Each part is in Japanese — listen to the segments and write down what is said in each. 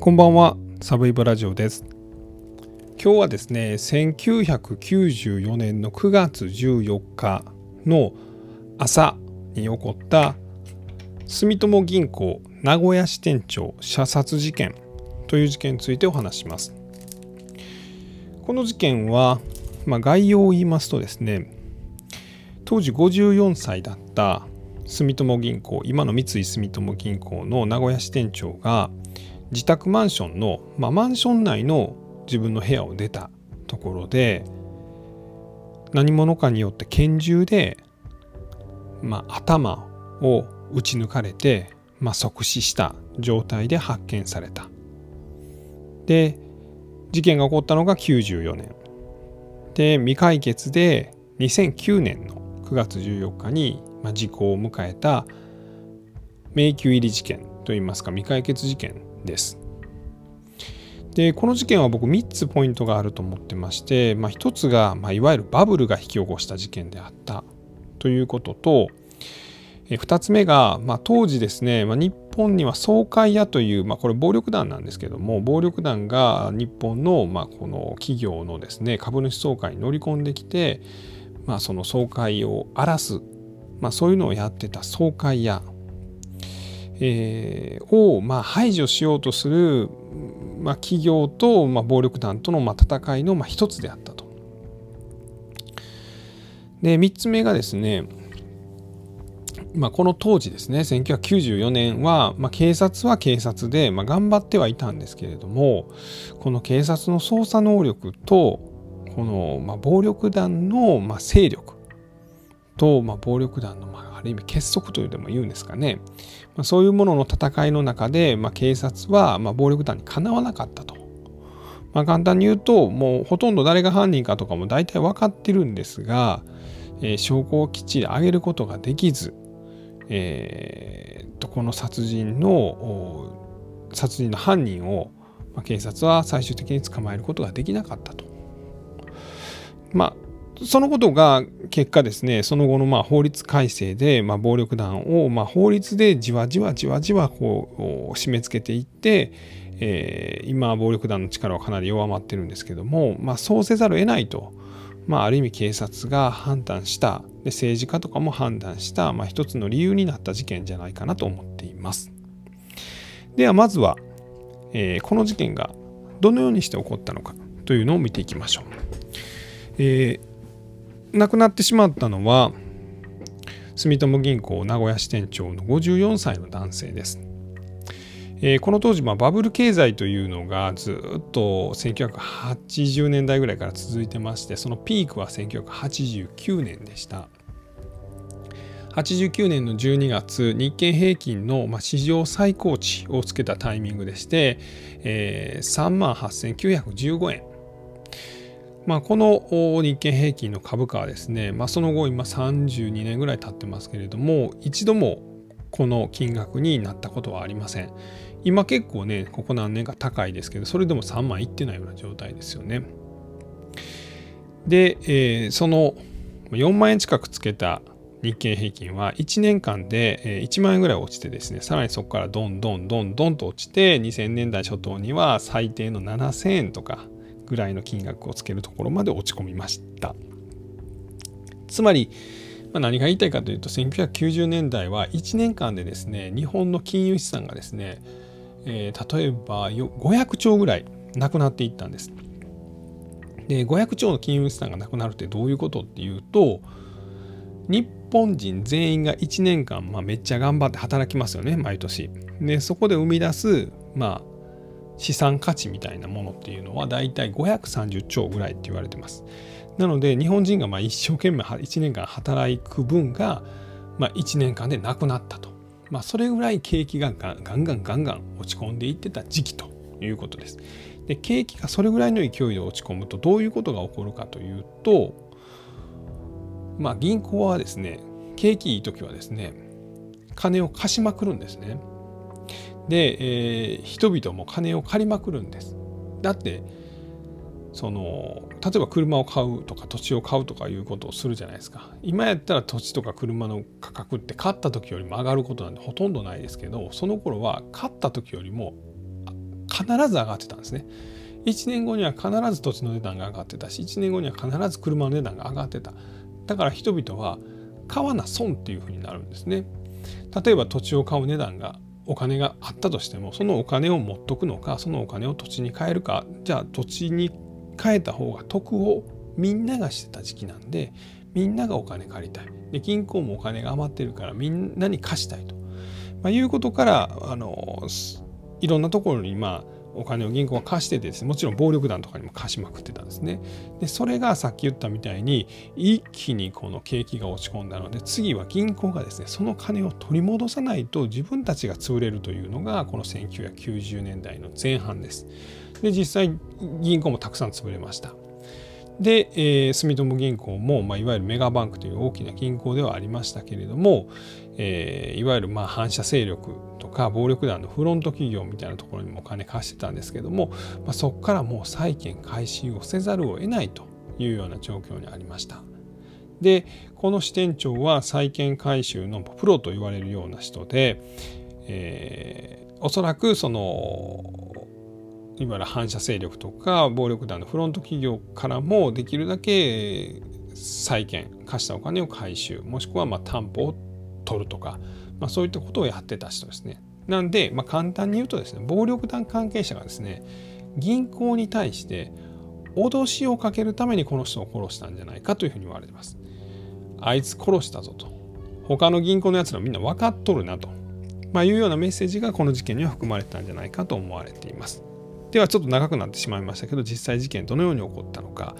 こんばんは、サブイブラジオです。今日はですね、1994年の9月14日の朝に起こった住友銀行名古屋支店長射殺事件という事件についてお話します。この事件は、まあ、概要を言いますとですね、当時54歳だった住友銀行今の三井住友銀行の名古屋支店長が自宅マンションの、まあ、マンション内の自分の部屋を出たところで何者かによって拳銃で、まあ、頭を撃ち抜かれて、まあ、即死した状態で発見された。で事件が起こったのが94年で未解決で2009年の9月14日に時効を迎えた迷宮入り事件といいますか未解決事件です。でこの事件は僕3つポイントがあると思ってまして、まあ、1つが、まあ、いわゆるバブルが引き起こした事件であったということと2つ目が、まあ、当時ですね、まあ、日本には総会屋という、まあ、これ暴力団なんですけども暴力団が日本の、まあ、この企業のですね株主総会に乗り込んできて、まあ、その総会を荒らす、まあ、そういうのをやってた総会屋えー、をまあ排除しようとする、まあ、企業と、まあ、暴力団とのまあ戦いのまあ一つであったと。で3つ目がですね、まあ、この当時ですね1994年は、まあ、警察は警察で、まあ、頑張ってはいたんですけれどもこの警察の捜査能力とこの、まあ、暴力団の、まあ、勢力と、まあ、暴力団の、まあ、ある意味結束というでも言うんですかね、まあ、そういうものの戦いの中で、まあ、警察は、まあ、暴力団にかなわなかったと。まあ、簡単に言うともうほとんど誰が犯人かとかも大体分かってるんですが、えー、証拠をきっちり上げることができず、えー、とこの殺人の殺人の犯人を、まあ、警察は最終的に捕まえることができなかったと。まあそのことが結果ですね、その後のまあ法律改正で、まあ、暴力団をまあ法律でじわじわじわじわこう締め付けていって、えー、今暴力団の力はかなり弱まってるんですけども、まあ、そうせざるを得ないと、まあ、ある意味警察が判断したで政治家とかも判断した、まあ、一つの理由になった事件じゃないかなと思っています。ではまずは、えー、この事件がどのようにして起こったのかというのを見ていきましょう。えー亡くなってしまったのは住友銀行名古屋支店長の54歳の男性です。えー、この当時、まあ、バブル経済というのがずっと1980年代ぐらいから続いてましてそのピークは1989年でした。89年の12月日経平均の史上最高値をつけたタイミングでして、えー、3万8915円まあ、この日経平均の株価はですね、まあ、その後今32年ぐらい経ってますけれども一度もこの金額になったことはありません。今結構ねここ何年か高いですけどそれでも3万いってないような状態ですよね。で、えー、その4万円近くつけた日経平均は1年間で1万円ぐらい落ちてですねさらにそこからどんどんどんどんと落ちて2000年代初頭には最低の7000円とかぐらいの金額をつけるところまで落ち込みました。つまり、まあ、何が言いたいかというと1990年代は1年間でですね日本の金融資産がですね、えー、例えば500兆ぐらいなくなっていったんです。で500兆の金融資産がなくなるってどういうことっていうと日本人全員が1年間、まあ、めっちゃ頑張って働きますよね毎年。でそこで生み出す、まあ、資産価値みたいなものっていうのはだいたい530兆ぐらいって言われてます。なので日本人がまあ一生懸命1年間働く分がまあ1年間でなくなったと。まあそれぐらい景気がガンガンガンガン落ち込んでいってた時期ということです。で景気がそれぐらいの勢いで落ち込むとどういうことが起こるかというとまあ銀行はですね景気いい時はですね金を貸しまくるんですね。で、えー、人々も金を借りまくるんです。だってその例えば車を買うとか土地を買うとかいうことをするじゃないですか今やったら土地とか車の価格って買った時よりも上がることなんてほとんどないですけどその頃は買った時よりも必ず上がってたんですね。1年後には必ず土地の値段が上がってたし1年後には必ず車の値段が上がってただから人々は買わな損っていうふうになるんですね例えば土地を買う値段がお金があったとしてもそのお金を持っとくのかそのお金を土地に変えるかじゃあ土地に変えた方が得をみんながしてた時期なんでみんながお金借りたい。で銀行もお金が余ってるからみんなに貸したいと、まあ、いうことからあのいろんなところにまあお金を銀行は貸しててですねもちろん暴力団とかにも貸しまくってたんですね。でそれがさっき言ったみたいに一気にこの景気が落ち込んだので次は銀行がですねその金を取り戻さないと自分たちが潰れるというのがこの1990年代の前半です。で実際銀行もたくさん潰れました。で、えー、住友銀行も、まあ、いわゆるメガバンクという大きな銀行ではありましたけれども、えー、いわゆるまあ反射勢力とか暴力団のフロント企業みたいなところにもお金貸してたんですけども、まあ、そこからもう債権回収をせざるを得ないというような状況にありました。でこの支店長は債権回収のプロと言われるような人で、えー、おそらくそのいわゆる反射勢力とか暴力団のフロント企業からもできるだけ債権貸したお金を回収もしくはま担保を取るとか、まあ、そういったことをやってた人ですね。なんで、まあ、簡単に言うとですね暴力団関係者がですね銀行に対して脅しをかけるためにこの人を殺したんじゃないかというふうに言われてます。あいつ殺したぞと。他の銀行のやつらみんな分かっとるなと、まあ、いうようなメッセージがこの事件には含まれてたんじゃないかと思われています。ではちょっと長くなってしまいましたけど実際事件どのように起こったのか。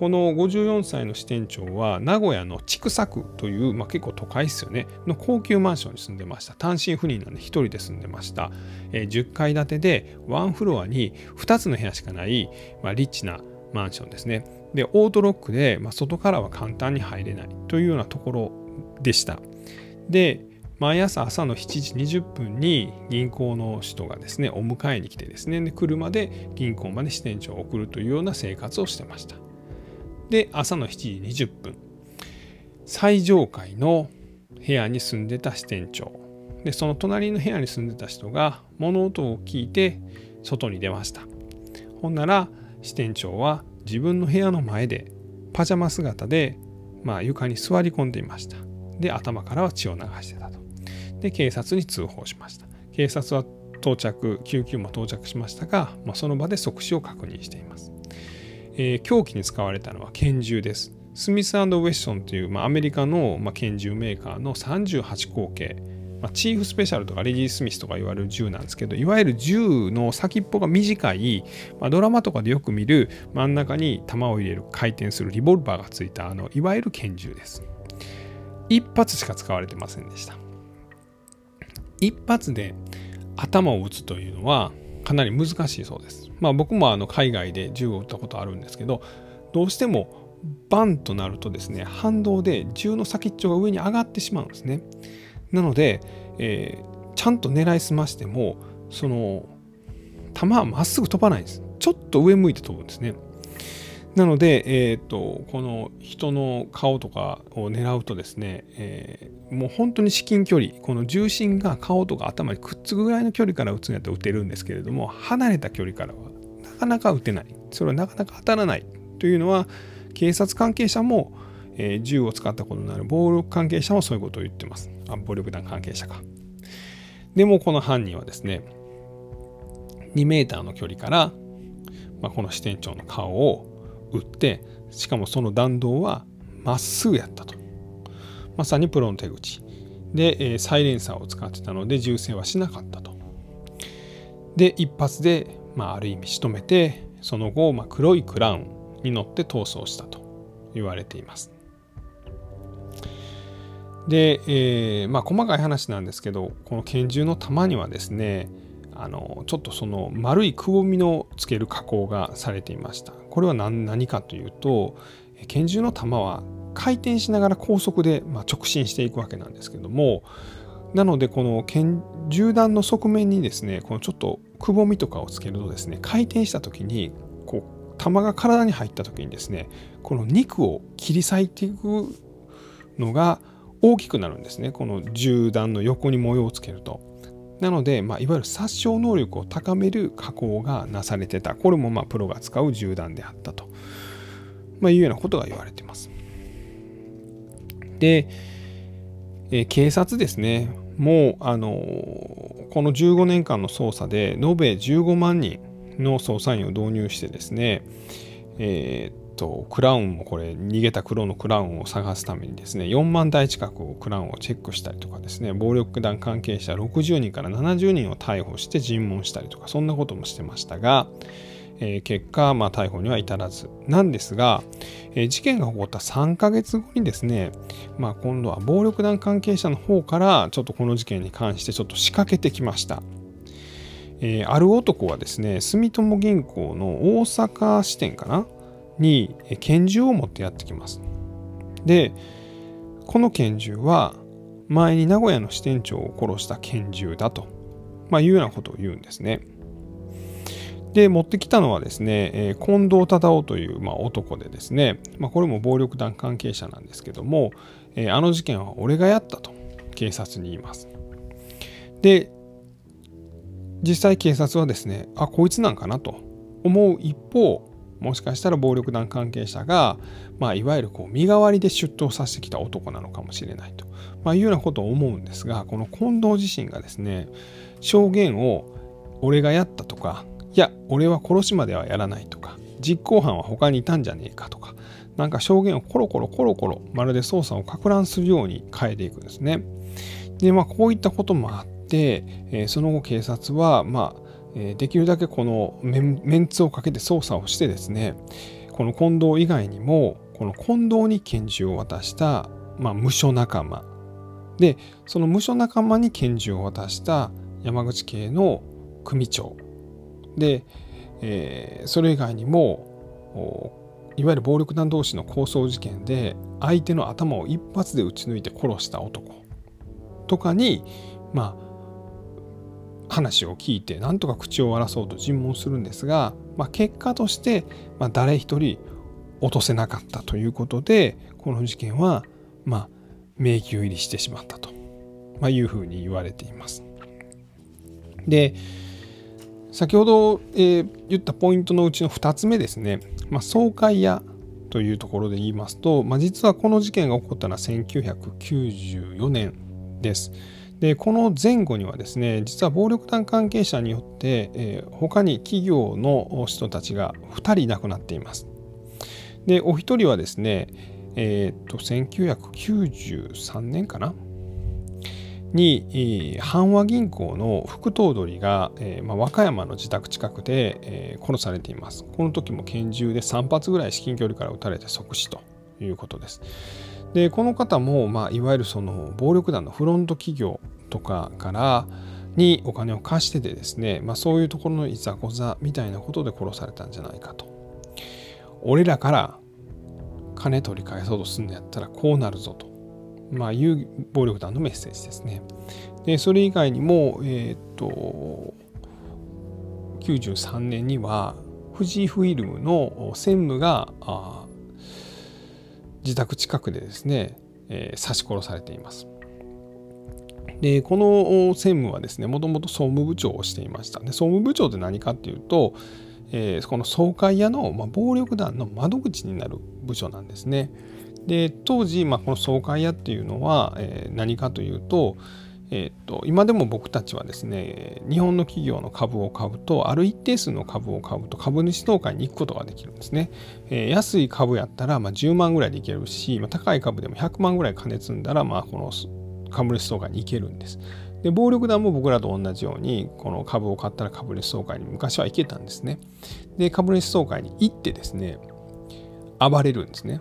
この54歳の支店長は名古屋の千種区という、まあ、結構都会ですよね。の高級マンションに住んでました。単身赴任なんで1人で住んでました、えー、10階建てでワンフロアに2つの部屋しかない、まあ、リッチなマンションですね。でオートロックで、まあ、外からは簡単に入れないというようなところでした。で毎朝朝の7時20分に銀行の人がですねお迎えに来てですねで車で銀行まで支店長を送るというような生活をしてました。で朝の7時20分最上階の部屋に住んでた支店長。でその隣の部屋に住んでた人が物音を聞いて外に出ました。ほんなら支店長は自分の部屋の前でパジャマ姿で、まあ、床に座り込んでいました。で頭からは血を流してたと。で警察に通報しました。警察は到着救急も到着しましたが、まあ、その場で即死を確認しています、えー、凶器に使われたのは拳銃です。スミスウェッソンという、まあ、アメリカの、まあ、拳銃メーカーの38口径。まあ、チーフスペシャルとかレディ・スミスとか言われる銃なんですけどいわゆる銃の先っぽが短い、まあ、ドラマとかでよく見る真ん中に弾を入れる回転するリボルバーがついたあのいわゆる拳銃です。一発しか使われてませんでした。一発で頭を撃つというのはかなり難しいそうです。まあ僕もあの海外で銃を撃ったことあるんですけどどうしてもバンとなるとですね反動で銃の先っちょが上に上がってしまうんですね。なので、えー、ちゃんと狙いすましてもその弾はまっすぐ飛ばないんです。ちょっと上向いて飛ぶんですね。なので、えーと、この人の顔とかを狙うとですね、えー、もう本当に至近距離この重心が顔とか頭にくっつくぐらいの距離から撃つんやったら撃てるんですけれども離れた距離からはなかなか撃てない。それはなかなか当たらない。というのは警察関係者も、えー、銃を使ったことのある暴力関係者もそういうことを言ってます。あ暴力団関係者か。でもこの犯人はですね2メーターの距離から、まあ、この支店長の顔を撃ってしかもその弾道はまっすぐやったと。まさにプロの手口。で、えサイレンサーを使ってたので銃声はしなかったと。で一発で、まあ、ある意味仕留めてその後、まあ、黒いクラウンに乗って逃走したと言われています。で、えー、まあ細かい話なんですけどこの拳銃の弾にはですねあのちょっとその丸いくぼみのつける加工がされていましたこれは何かというと拳銃の弾は回転しながら高速で、ま直進していくわけなんですけどもなのでこの拳銃弾の側面にですねこのちょっとくぼみとかをつけるとですね回転した時にこう弾が体に入った時にですねこの肉を切り裂いていくのが大きくなるんですねこの銃弾の横に模様をつけると。なので、まあ、いわゆる殺傷能力を高める加工がなされてた。これもまあプロが使う銃弾であったと、まあ、いうようなことが言われてます。で、え、警察ですね。もうあの、この15年間の捜査で延べ15万人の捜査員を導入してですね、えー、とクラウンもこれ逃げた黒のクラウンを探すためにですね4万台近くクラウンをチェックしたりとかですね暴力団関係者60人から70人を逮捕して尋問したりとかそんなこともしてましたが、えー、結果、まあ、逮捕には至らずなんですが、えー、事件が起こった3ヶ月後にですね、まあ、今度は暴力団関係者の方からちょっとこの事件に関してちょっと仕掛けてきました。えー、ある男はですね住友銀行の大阪支店かなに拳銃を持ってやってきます。でこの拳銃は前に名古屋の支店長を殺した拳銃だと、まあ、いうようなことを言うんですね。で持ってきたのはですね、え、近藤忠夫という、まあ、男でですね、まあ、これも暴力団関係者なんですけども、え、あの事件は俺がやったと警察に言います。で実際警察はですねあこいつなんかなと思う一方もしかしたら暴力団関係者が、まあ、いわゆるこう身代わりで出頭させてきた男なのかもしれないと、まあ、いうようなことを思うんですがこの近藤自身がですね証言を俺がやったとかいや俺は殺しまではやらないとか実行犯は他にいたんじゃねえかとかなんか証言をコロコロコロコロまるで捜査をか乱するように変えていくんですね。でまあこういったこともあって、えー、その後警察はまあえできるだけこのメンツをかけて捜査をしてですねこの近藤以外にもこの近藤に拳銃を渡した、まあ、無所仲間。でその無所仲間に拳銃を渡した山口系の組長。で、えー、それ以外にもいわゆる暴力団同士の抗争事件で相手の頭を一発で撃ち抜いて殺した男とかにまあ話を聞いてなんとか口を割らそうと尋問するんですが、まあ、結果として、まあ、誰一人落とせなかったということでこの事件は、まあ、迷宮入りしてしまったと、まあ、いうふうに言われています。で先ほど、えー、言ったポイントのうちの2つ目ですね、まあ、総会屋というところで言いますと、まあ、実はこの事件が起こったのは1994年です。でこの前後にはですね実は暴力団関係者によって、えー、他に企業の人たちが2人亡くなっています。でお一人はですねえー、っと1993年かな？に阪和銀行の副頭取が、えーまあ、和歌山の自宅近くで、えー、殺されています。この時も拳銃で3発ぐらい至近距離から撃たれて即死ということです。でこの方も、まあ、いわゆるその暴力団のフロント企業とかからにお金を貸しててですね、まあ、そういうところのいざこざみたいなことで殺されたんじゃないかと。俺らから金取り返そうとすんのやったらこうなるぞと、まあ、いう暴力団のメッセージですね。でそれ以外にも、えっ、と93年には富士フイルムの専務が自宅近くでですね、えー、刺し殺されています。でこの専務はですねもともと総務部長をしていましたで総務部長って何かっていうと、えー、この総会屋の、まあ、暴力団の窓口になる部署なんですねで当時、まあ、この総会屋っていうのは、えー、何かというと,、えーと、今でも僕たちはですね日本の企業の株を買うとある一定数の株を買うと株主総会に行くことができるんですね、えー、安い株やったら、まあ、10万ぐらいでいけるし、まあ、高い株でも100万ぐらい金積んだら、まあ、この株主総会に行けるんです。で暴力団も僕らと同じようにこの株を買ったら株主総会に昔は行けたんですね。で株主総会に行ってですね暴れるんですね。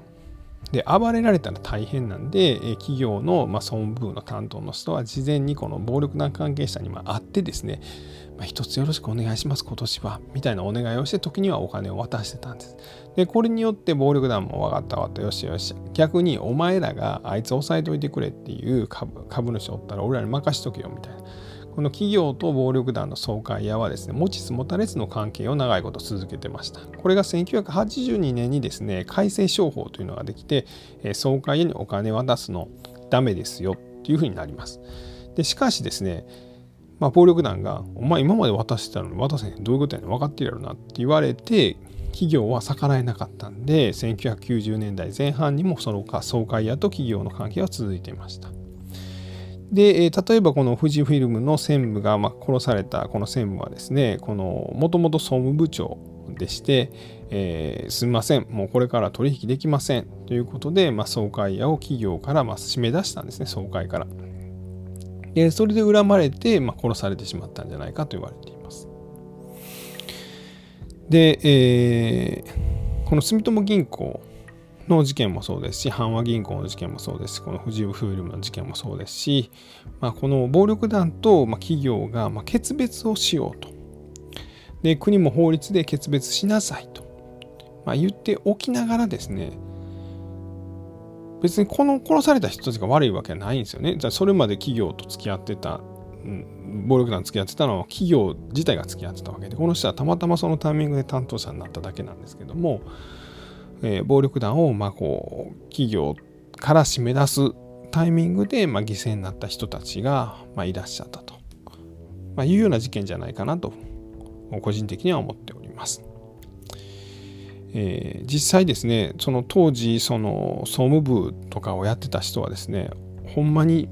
で暴れられたら大変なんで企業の、まあ、総務部の担当の人は事前にこの暴力団関係者にま会ってですね、まあ、一つよろしくお願いします今年はみたいなお願いをして時にはお金を渡してたんです。でこれによって暴力団も分かった分かったよしよし逆にお前らがあいつ押さえておいてくれっていう株株主おったら俺らに任しとけよみたいな。この企業と暴力団の総会屋はですね持ちつ持たれつの関係を長いこと続けてました。これが1982年にですね改正商法というのができて総会屋にお金渡すのダメですよっていうふうになります。でしかしですねまあ、暴力団が「お前今まで渡してたのに渡せへん。どういうことやねん。分かってるやろな」って言われて企業は逆らえなかったんで1990年代前半にもその他総会屋と企業の関係は続いていました。で、例えばこの富士フィルムの専務が、まあ殺されたこの専務はですねこのもともと総務部長でして、えー、すみませんもうこれから取引できませんということで、まあ、総会屋を企業からまあ締め出したんですね総会から。でそれで恨まれて、まあ、殺されてしまったんじゃないかと言われています。で、えー、この住友銀行の事件もそうですし、阪和銀行の事件もそうですし、この富士フイルムの事件もそうですし、まあ、この暴力団と企業が決別をしようと。で、国も法律で決別しなさいと、まあ、言っておきながらですね、別にこの殺された人たちが悪いわけはないんですよね。じゃあそれまで企業と付き合ってた、うん、暴力団付き合ってたのは企業自体が付き合ってたわけで、この人はたまたまそのタイミングで担当者になっただけなんですけども、えー、暴力団をまあこう企業から締め出すタイミングでまあ犠牲になった人たちがまあいらっしゃったと、まあ、いうような事件じゃないかなと個人的には思っております。えー、実際ですねその当時その総務部とかをやってた人はですねほんまに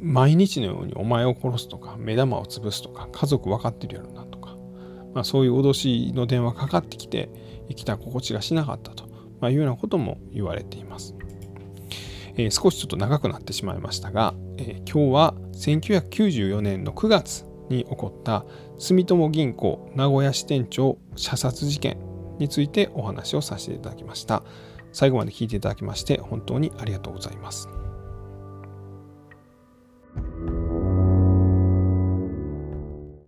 毎日のようにお前を殺すとか目玉を潰すとか家族分かってるやろなとか、まあ、そういう脅しの電話かかってきて生きた心地がしなかったとまあ、いうようなことも言われています。えー、少しちょっと長くなってしまいましたが、えー、今日は1994年の9月に起こった住友銀行名古屋支店長射殺事件についてお話をさせていただきました。最後まで聞いていただきまして本当にありがとうございます。